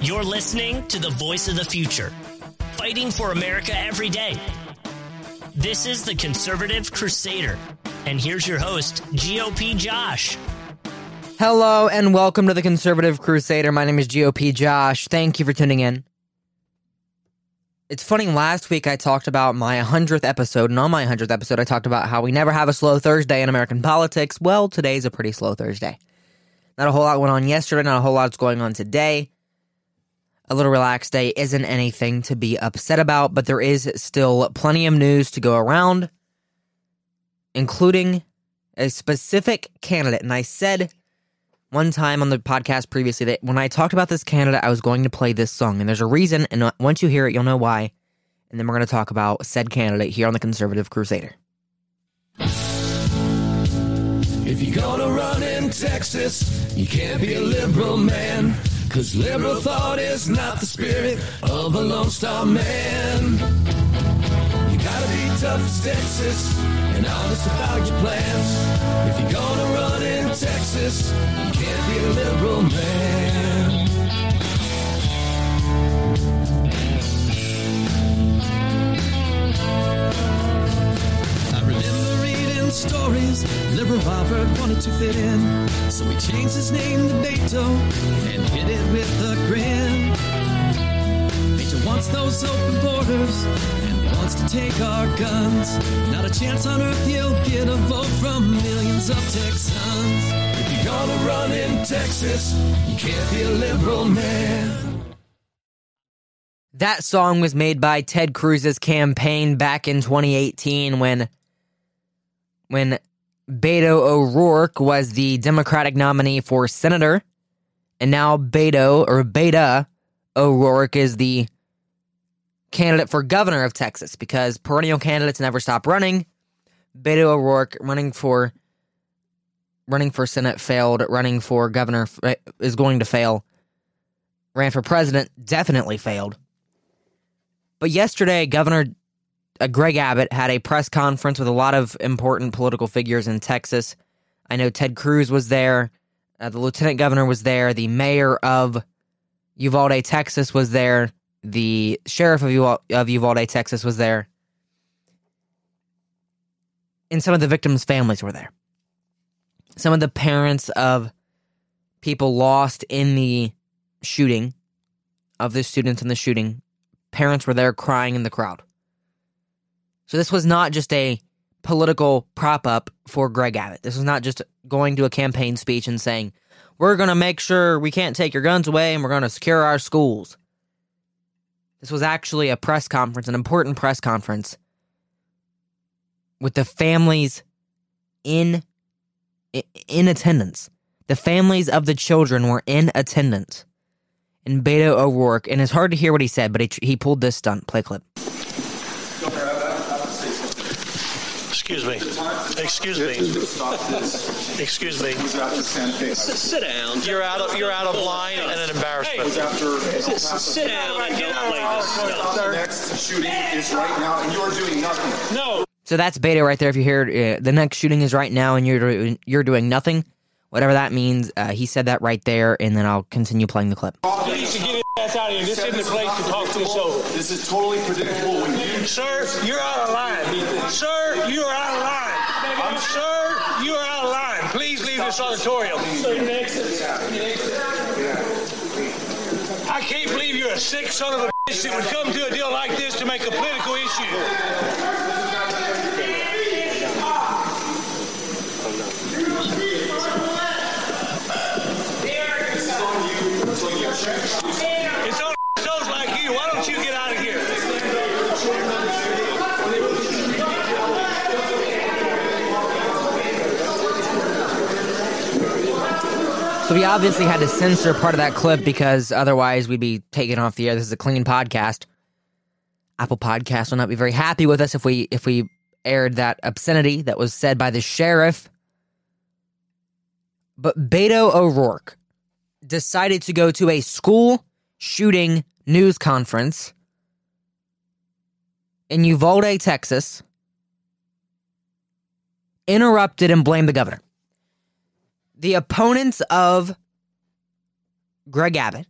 You're listening to the voice of the future, fighting for America every day. This is the Conservative Crusader. And here's your host, GOP Josh. Hello and welcome to the Conservative Crusader. My name is GOP Josh. Thank you for tuning in. It's funny, last week I talked about my 100th episode, and on my 100th episode, I talked about how we never have a slow Thursday in American politics. Well, today's a pretty slow Thursday. Not a whole lot went on yesterday, not a whole lot's going on today. A little relaxed day isn't anything to be upset about, but there is still plenty of news to go around, including a specific candidate. And I said one time on the podcast previously that when I talked about this candidate, I was going to play this song. And there's a reason, and uh, once you hear it, you'll know why. And then we're going to talk about said candidate here on the Conservative Crusader. If you're gonna run in Texas, you can't be a liberal man. Cause liberal thought is not the spirit of a Lone Star man. You gotta be tough as Texas and honest about your plans. If you're gonna run in Texas, you can't be a liberal man. Stories. Liberal Robert wanted to fit in, so he changed his name to Beto it with a grin. Beto wants those open borders and wants to take our guns. Not a chance on earth you'll get a vote from millions of Texans. If you're gonna run in Texas, you can't be a liberal man. That song was made by Ted Cruz's campaign back in 2018 when when Beto O'Rourke was the Democratic nominee for senator, and now Beto or Beta O'Rourke is the candidate for governor of Texas because perennial candidates never stop running. Beto O'Rourke running for running for Senate failed, running for governor is going to fail. Ran for president, definitely failed. But yesterday, Governor uh, Greg Abbott had a press conference with a lot of important political figures in Texas. I know Ted Cruz was there, uh, the lieutenant governor was there, the mayor of Uvalde, Texas was there, the sheriff of, Uval- of Uvalde, Texas was there, and some of the victims' families were there. Some of the parents of people lost in the shooting, of the students in the shooting, parents were there crying in the crowd. So this was not just a political prop up for Greg Abbott. This was not just going to a campaign speech and saying, we're going to make sure we can't take your guns away and we're going to secure our schools. This was actually a press conference, an important press conference with the families in in attendance. The families of the children were in attendance. And Beto O'Rourke, and it's hard to hear what he said, but he, he pulled this stunt. Play clip. Excuse me. Excuse me. Excuse me. S- Sit down. You're out of you're out of line and an embarrassment. Sit down and don't play this stuff. The next shooting is right now, and you are doing nothing. No. So that's beta right there. If you hear uh, the next shooting is right now and you're doing, you're doing nothing, whatever that means, uh, he said that right there, and then I'll continue playing the clip. Please get his ass out of here. This isn't the place to talk this over. This is totally predictable when you. Sir, you're out of line. Sir, you are out of line. I'm, Sir, you are out of line. Please leave this auditorium. I can't believe you're a sick son of a bitch that would come to a deal like this to make a political issue shows like you. Why don't you get out of here? So we obviously had to censor part of that clip because otherwise we'd be taken off the air. This is a clean podcast. Apple Podcast will not be very happy with us if we if we aired that obscenity that was said by the sheriff. But Beto O'Rourke decided to go to a school shooting news conference in Uvalde, Texas, interrupted and blamed the governor. The opponents of Greg Abbott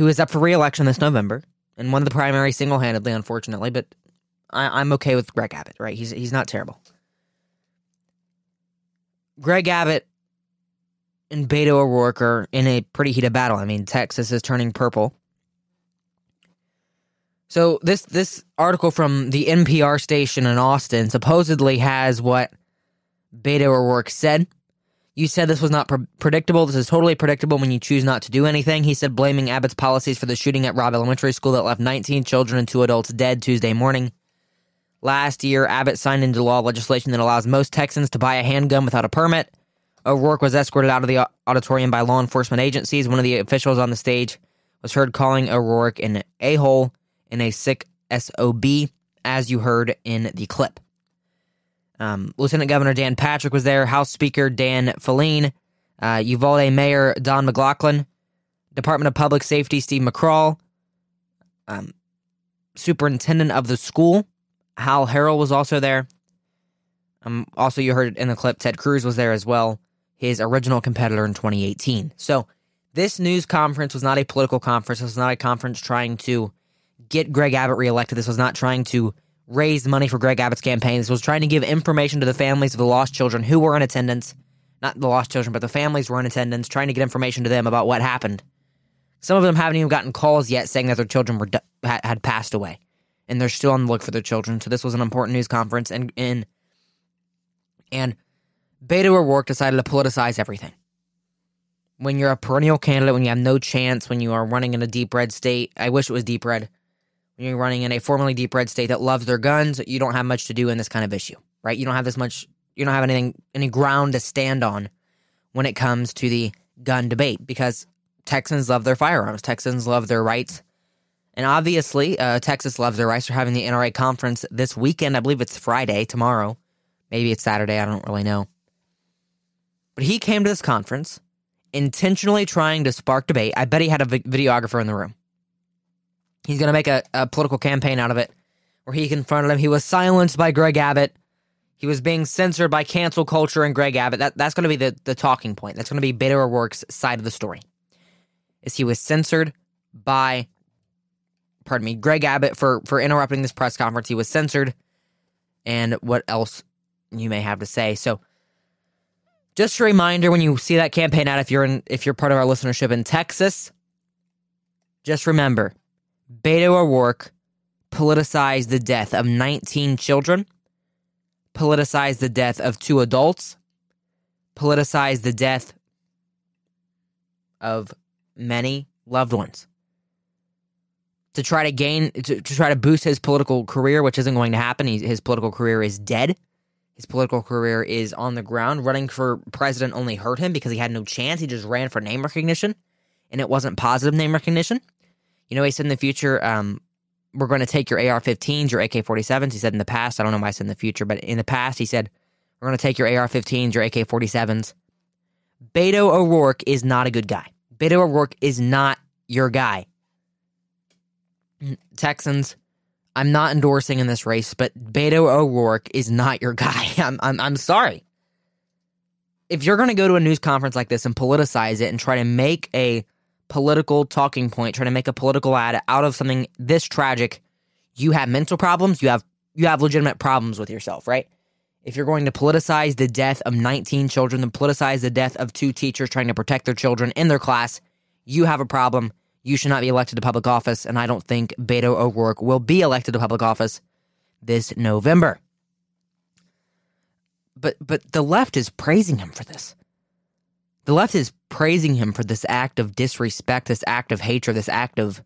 who is up for reelection this November and won the primary single handedly, unfortunately, but I, I'm okay with Greg Abbott, right? He's, he's not terrible. Greg Abbott and Beto O'Rourke are in a pretty heated battle. I mean, Texas is turning purple. So this this article from the NPR station in Austin supposedly has what Beto O'Rourke said. You said this was not pre- predictable. This is totally predictable when you choose not to do anything. He said, blaming Abbott's policies for the shooting at Robb Elementary School that left 19 children and two adults dead Tuesday morning. Last year, Abbott signed into law legislation that allows most Texans to buy a handgun without a permit. O'Rourke was escorted out of the auditorium by law enforcement agencies. One of the officials on the stage was heard calling O'Rourke an a hole and a sick SOB, as you heard in the clip. Um, Lieutenant Governor Dan Patrick was there, House Speaker Dade Phelan, uh, Uvalde Mayor Don McLaughlin, Department of Public Safety Steve McCraw, um, Superintendent of the school Hal Harrell was also there. Um, also, you heard in the clip, Ted Cruz was there as well, his original competitor in 2018. So, this news conference was not a political conference. This was not a conference trying to get Greg Abbott reelected. This was not trying to raise money for Greg Abbott's campaign. This was trying to give information to the families of the lost children who were in attendance. Not the lost children, but the families were in attendance, trying to get information to them about what happened. Some of them haven't even gotten calls yet saying that their children were had passed away and they're still on the look for their children. So this was an important news conference, and and and Beto O'Rourke decided to politicize everything. When you're a perennial candidate, when you have no chance, when you are running in a deep red state, I wish it was deep red. You're running in a formerly deep red state that loves their guns, you don't have much to do in this kind of issue, right? You don't have this much, you don't have anything, any ground to stand on when it comes to the gun debate because Texans love their firearms. Texans love their rights and obviously, uh, Texas loves their rights. They're having the NRA conference this weekend. I believe it's Friday, tomorrow. Maybe it's Saturday. I don't really know. But he came to this conference intentionally trying to spark debate. I bet he had a videographer in the room. He's going to make a, a political campaign out of it where he confronted him. He was silenced by Greg Abbott. He was being censored by cancel culture and Greg Abbott. That, that's going to be the, the talking point. That's going to be Beto O'Rourke's side of the story. Is he was censored by pardon me, Greg Abbott for for interrupting this press conference. He was censored, and what else you may have to say. So, just a reminder: when you see that campaign out, if you're in, if you're part of our listenership in Texas, just remember, Beto O'Rourke politicized the death of 19 children, politicized the death of two adults, politicized the death of many loved ones to try to gain to, to try to boost his political career, which isn't going to happen. He, his political career is dead. His political career is on the ground. Running for president only hurt him because he had no chance. He just ran for name recognition, and it wasn't positive name recognition. You know, he said in the future, um, we're going to take your AR-15s, your AK-47s. He said in the past, I don't know why I said in the future, but in the past, he said we're going to take your AR-15s, your AK-47s. Beto O'Rourke is not a good guy. Beto O'Rourke is not your guy. Texans, I'm not endorsing in this race, but Beto O'Rourke is not your guy. I'm, I'm, I'm sorry. If you're going to go to a news conference like this and politicize it and try to make a political talking point, trying to make a political ad out of something this tragic, you have mental problems. You have you have legitimate problems with yourself, right? If you're going to politicize the death of 19 children, then politicize the death of two teachers trying to protect their children in their class, you have a problem you should not be elected to public office, and I don't think Beto O'Rourke will be elected to public office this November. But but the left is praising him for this. The left is praising him for this act of disrespect, this act of hatred, this act of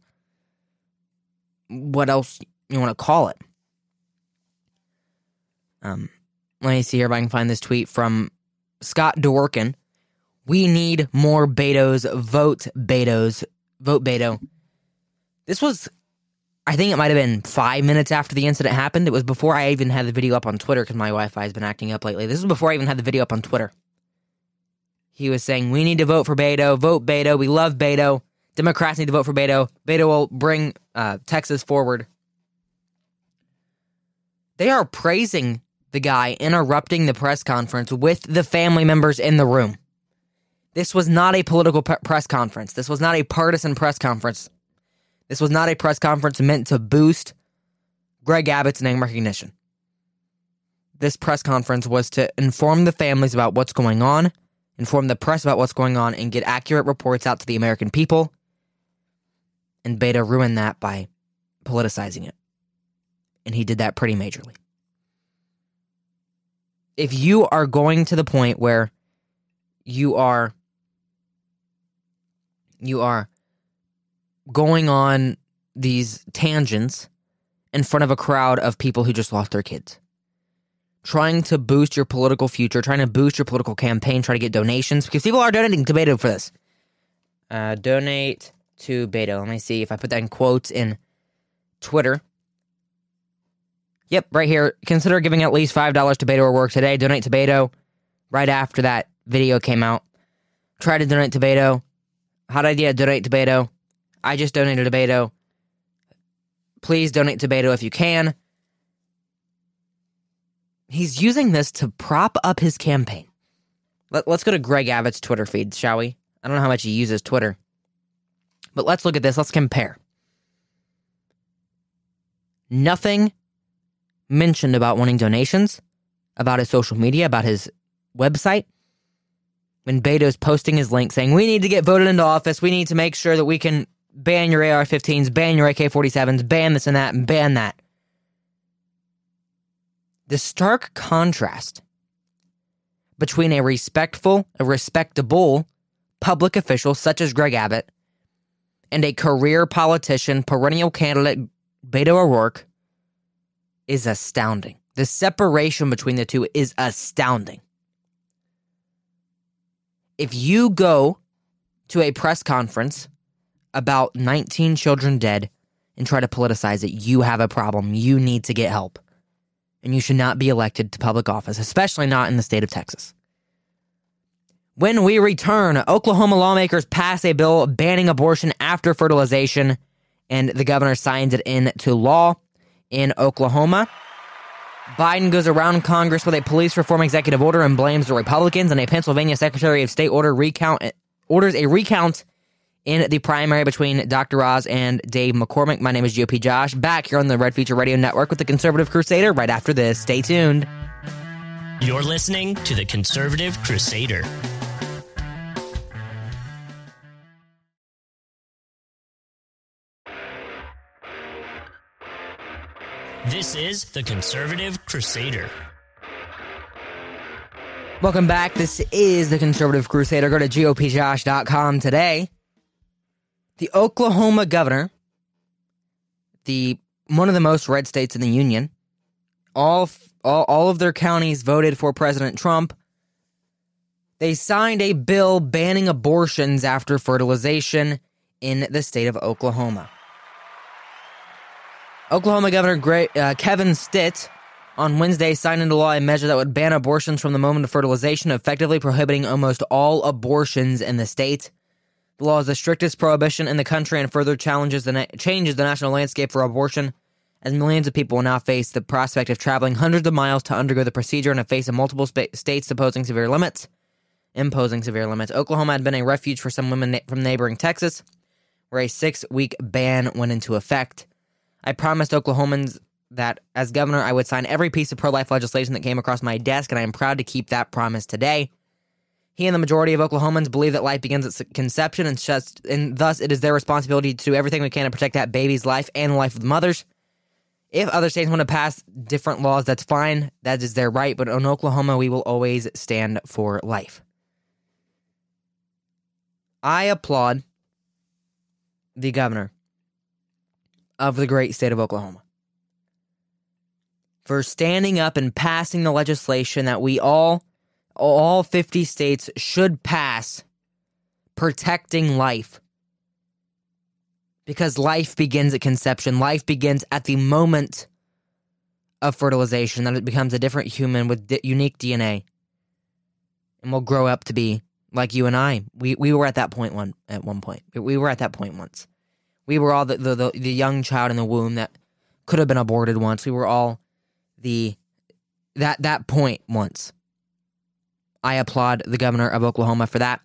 what else you want to call it. Um, let me see here if I can find this tweet from Scott Dworkin. We need more Betos. Vote Betos vote Beto. This was, I think it might have been five minutes after the incident happened. It was before I even had the video up on Twitter because my Wi Fi has been acting up lately. This was before I even had the video up on Twitter. He was saying, We need to vote for Beto. Vote Beto. We love Beto. Democrats need to vote for Beto. Beto will bring uh, Texas forward. They are praising the guy interrupting the press conference with the family members in the room. This was not a political press conference. This was not a partisan press conference. This was not a press conference meant to boost Greg Abbott's name recognition. This press conference was to inform the families about what's going on, inform the press about what's going on, and get accurate reports out to the American people. And Beta ruined that by politicizing it. And he did that pretty majorly. If you are going to the point where you are you are going on these tangents in front of a crowd of people who just lost their kids. Trying to boost your political future, trying to boost your political campaign, trying to get donations because people are donating to Beto for this. Uh, donate to Beto. Let me see if I put that in quotes in Twitter. Yep, right here. Consider giving at least $5 to Beto O'Rourke today. Donate to Beto right after that video came out. Try to donate to Beto. Hot idea, donate to Beto. I just donated to Beto. Please donate to Beto if you can. He's using this to prop up his campaign. Let, us go to Greg Abbott's Twitter feed, shall we? I don't know how much he uses Twitter. But let's look at this. Let's compare. Nothing mentioned about wanting donations, about his social media, about his website. When Beto's posting his link saying, We need to get voted into office. We need to make sure that we can ban your AR 15s, ban your AK 47s, ban this and that, and ban that. The stark contrast between a respectful, a respectable public official such as Greg Abbott and a career politician, perennial candidate Beto O'Rourke is astounding. The separation between the two is astounding. If you go to a press conference about 19 children dead and try to politicize it, you have a problem. You need to get help. And you should not be elected to public office, especially not in the state of Texas. When we return, Oklahoma lawmakers pass a bill banning abortion after fertilization, and the governor signs it into law in Oklahoma. Biden goes around Congress with a police reform executive order and blames the Republicans, and a Pennsylvania Secretary of State order recount orders a recount in the primary between Dr. Oz and Dave McCormick. My name is GOP Josh, back here on the Red Future Radio Network with the Conservative Crusader right after this. Stay tuned. You're listening to the Conservative Crusader. This is the Conservative Crusader. Welcome back. This is the Conservative Crusader. Go to GOPJosh.com today. The Oklahoma governor, the one of the most red states in the union, all, all, all of their counties voted for President Trump. They signed a bill banning abortions after fertilization in the state of Oklahoma. Oklahoma Governor uh, Kevin Stitt on Wednesday signed into law a measure that would ban abortions from the moment of fertilization, effectively prohibiting almost all abortions in the state. The law is the strictest prohibition in the country and further challenges the na- changes the national landscape for abortion, as millions of people will now face the prospect of traveling hundreds of miles to undergo the procedure in the face of multiple states imposing severe limits. Imposing severe limits. Oklahoma had been a refuge for some women na- from neighboring Texas, where a six-week ban went into effect. I promised Oklahomans that as governor, I would sign every piece of pro life legislation that came across my desk, and I am proud to keep that promise today. He and the majority of Oklahomans believe that life begins at conception, and, just, and thus it is their responsibility to do everything we can to protect that baby's life and the life of the mothers. If other states want to pass different laws, that's fine. That is their right. But in Oklahoma, we will always stand for life. I applaud the governor of the great state of Oklahoma for standing up and passing the legislation that we all, all 50 states should pass protecting life. Because life begins at conception, life begins at the moment of fertilization, that it becomes a different human with di- unique DNA and will grow up to be like you and I. We, we were at that point one at one point. We were at that point once. We were all the, the, the, the young child in the womb that could have been aborted once. We were all the that that point once. I applaud the governor of Oklahoma for that.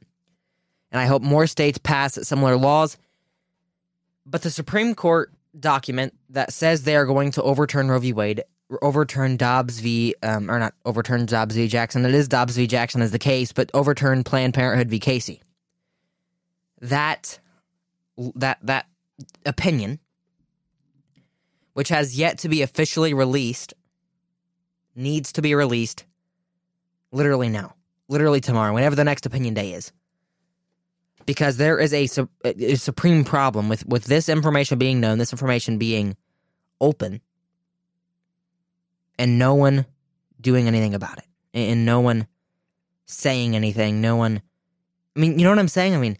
And I hope more states pass similar laws. But the Supreme Court document that says they are going to overturn Roe v. Wade, overturn Dobbs v. Um, or not overturn Dobbs v. Jackson. It is Dobbs v. Jackson as the case, but overturn Planned Parenthood v. Casey. That that that opinion, which has yet to be officially released, needs to be released literally now, literally tomorrow, whenever the next opinion day is because there is a, a, supreme problem with with this information being known, this information being open, and no one doing anything about it, and no one saying anything, no one. I mean, you know what I'm saying? I mean,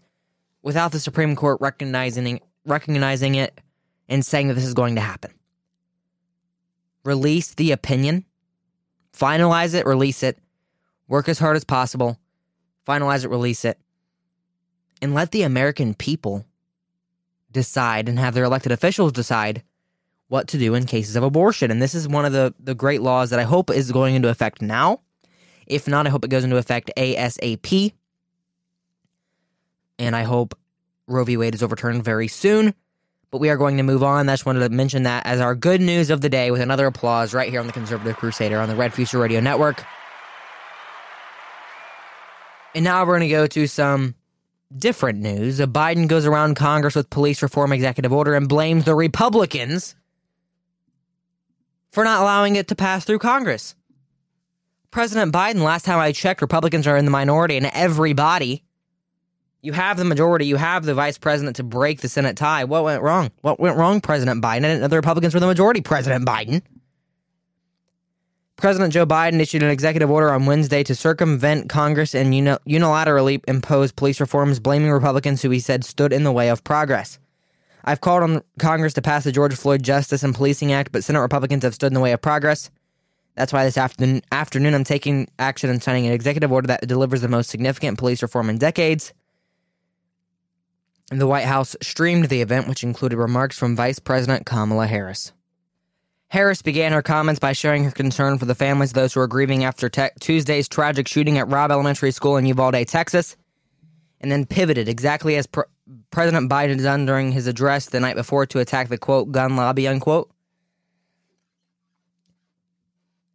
without the Supreme Court recognizing recognizing it and saying that this is going to happen, release the opinion, finalize it, release it, work as hard as possible, finalize it, release it and let the American people decide and have their elected officials decide what to do in cases of abortion. And this is one of the, the great laws that I hope is going into effect now. If not, I hope it goes into effect ASAP. And I hope Roe v. Wade is overturned very soon. But we are going to move on. I just wanted to mention that as our good news of the day with another applause right here on the Conservative Crusader on the Red Future Radio Network. And now we're going to go to some different news, uh, Biden goes around Congress with police reform executive order and blames the Republicans for not allowing it to pass through Congress. President Biden, last time I checked, Republicans are in the minority in every body. You have the majority, you have the vice president to break the Senate tie. What went wrong? What went wrong, President Biden? I didn't know the Republicans were the majority, President Biden. President Joe Biden issued an executive order on Wednesday to circumvent Congress and unilaterally impose police reforms, blaming Republicans who he said stood in the way of progress. I've called on Congress to pass the George Floyd Justice and Policing Act, but Senate Republicans have stood in the way of progress. That's why this afternoon, afternoon I'm taking action and signing an executive order that delivers the most significant police reform in decades. The White House streamed the event, which included remarks from Vice President Kamala Harris. Harris began her comments by sharing her concern for the families of those who are grieving after te- Tuesday's tragic shooting at Robb Elementary School in Uvalde, Texas, and then pivoted exactly as Pre- President Biden done during his address the night before to attack the quote gun lobby unquote.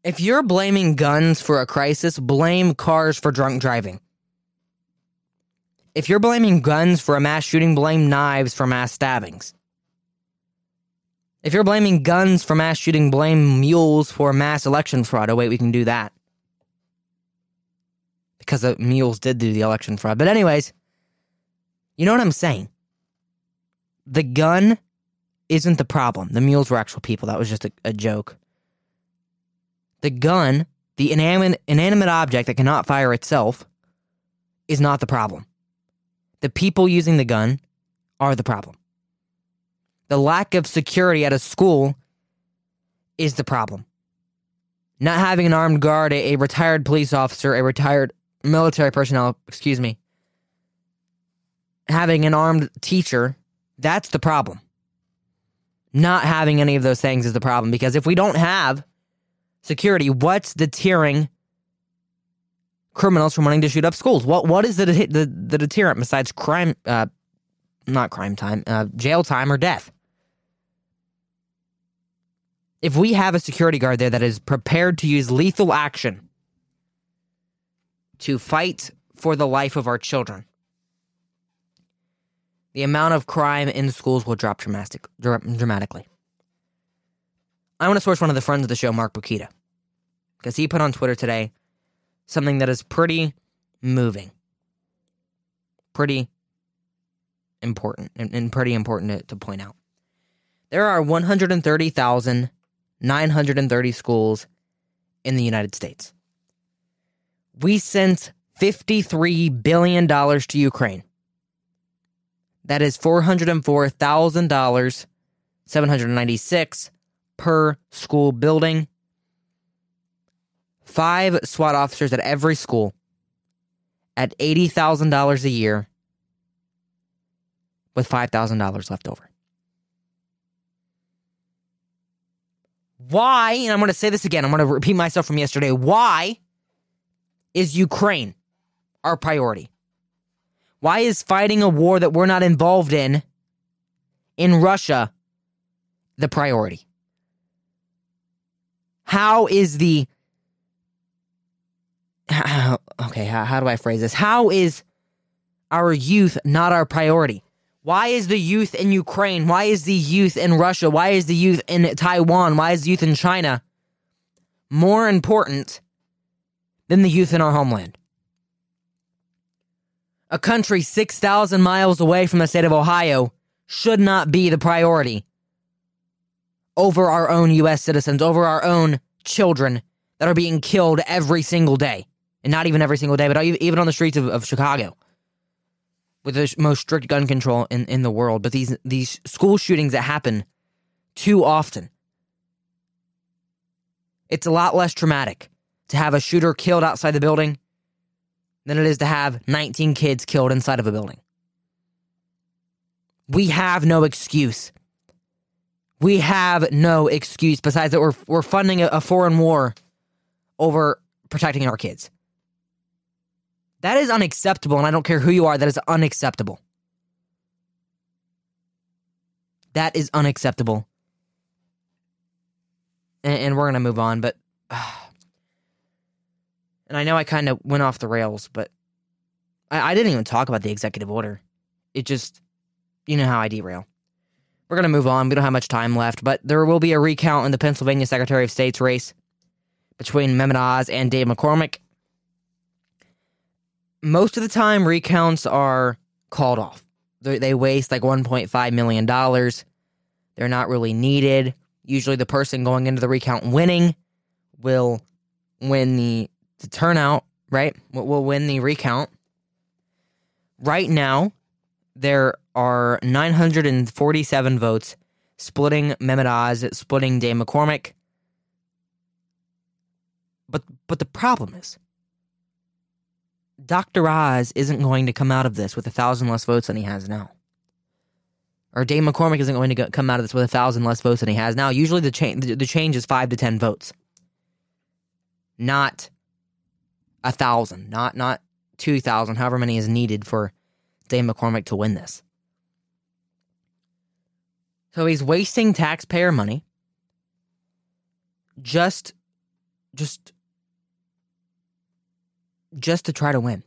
If you're blaming guns for a crisis, blame cars for drunk driving. If you're blaming guns for a mass shooting, blame knives for mass stabbings. If you're blaming guns for mass shooting, blame mules for mass election fraud. Oh, wait, we can do that. Because the mules did do the election fraud. But, anyways, you know what I'm saying? The gun isn't the problem. The mules were actual people. That was just a, a joke. The gun, the inanimate, inanimate object that cannot fire itself, is not the problem. The people using the gun are the problem. The lack of security at a school is the problem. Not having an armed guard, a, a retired police officer, a retired military personnel, excuse me, having an armed teacher, that's the problem. Not having any of those things is the problem because if we don't have security, what's deterring criminals from wanting to shoot up schools? What what is the the, the deterrent besides crime? Uh, not crime time, uh, jail time or death if we have a security guard there that is prepared to use lethal action to fight for the life of our children, the amount of crime in schools will drop dramatic, dramatically. I want to source one of the friends of the show, Mark Bukita, because he put on Twitter today something that is pretty moving, pretty important, and, and pretty important to, to point out. There are 130,000 930 schools in the United States. We sent $53 billion to Ukraine. That is $404,000, 796 per school building. Five SWAT officers at every school at $80,000 a year with $5,000 left over. Why, and I'm going to say this again, I'm going to repeat myself from yesterday. Why is Ukraine our priority? Why is fighting a war that we're not involved in in Russia the priority? How is the how, okay, how, how do I phrase this? How is our youth not our priority? Why is the youth in Ukraine? Why is the youth in Russia? Why is the youth in Taiwan? Why is the youth in China more important than the youth in our homeland? A country 6,000 miles away from the state of Ohio should not be the priority over our own U.S. citizens, over our own children that are being killed every single day. And not even every single day, but even on the streets of, of Chicago with the most strict gun control in, in the world. But these, these school shootings that happen too often, it's a lot less traumatic to have a shooter killed outside the building than it is to have 19 kids killed inside of a building. We have no excuse. We have no excuse besides that we're, we're funding a, a foreign war over protecting our kids. That is unacceptable, and I don't care who you are, that is unacceptable. That is unacceptable. And, and we're going to move on, but. Uh, and I know I kind of went off the rails, but I, I didn't even talk about the executive order. It just, you know how I derail. We're going to move on. We don't have much time left, but there will be a recount in the Pennsylvania Secretary of State's race between Mehmet Oz and Dave McCormick. Most of the time, recounts are called off. They, they waste like $1.5 million. They're not really needed. Usually, the person going into the recount winning will win the, the turnout, right? Will win the recount. Right now, there are 947 votes splitting Mehmet Oz, splitting Dave McCormick. But but the problem is Dr. Oz isn't going to come out of this with a thousand less votes than he has now. Or Dave McCormick isn't going to come out of this with a thousand less votes than he has now. Usually the, cha- the, the change is five to ten votes, not a thousand, not not two thousand, however many is needed for Dave McCormick to win this. So he's wasting taxpayer money just just just to try to win.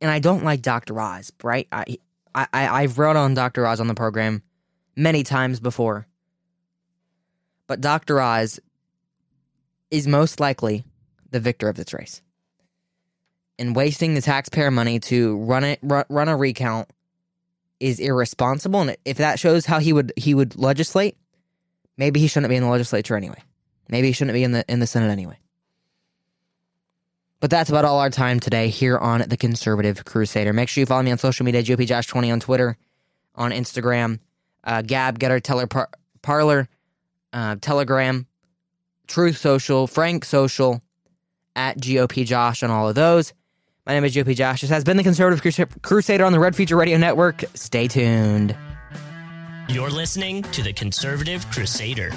And I don't like Dr. Oz, right? I I I've wrote on Dr. Oz on the program many times before. But Dr. Oz is most likely the victor of this race and wasting the taxpayer money to run it run a recount is irresponsible and if that shows how he would he would legislate maybe he shouldn't be in the legislature anyway maybe he shouldn't be in the in the senate anyway but that's about all our time today here on the conservative crusader make sure you follow me on social media gop josh 20 on twitter on instagram uh, gab Gettr teller par- parler uh, telegram truth social frank social at gop josh on all of those my name is GOP Josh. This has been the Conservative Crusader on the Red Future Radio Network. Stay tuned. You're listening to the Conservative Crusader.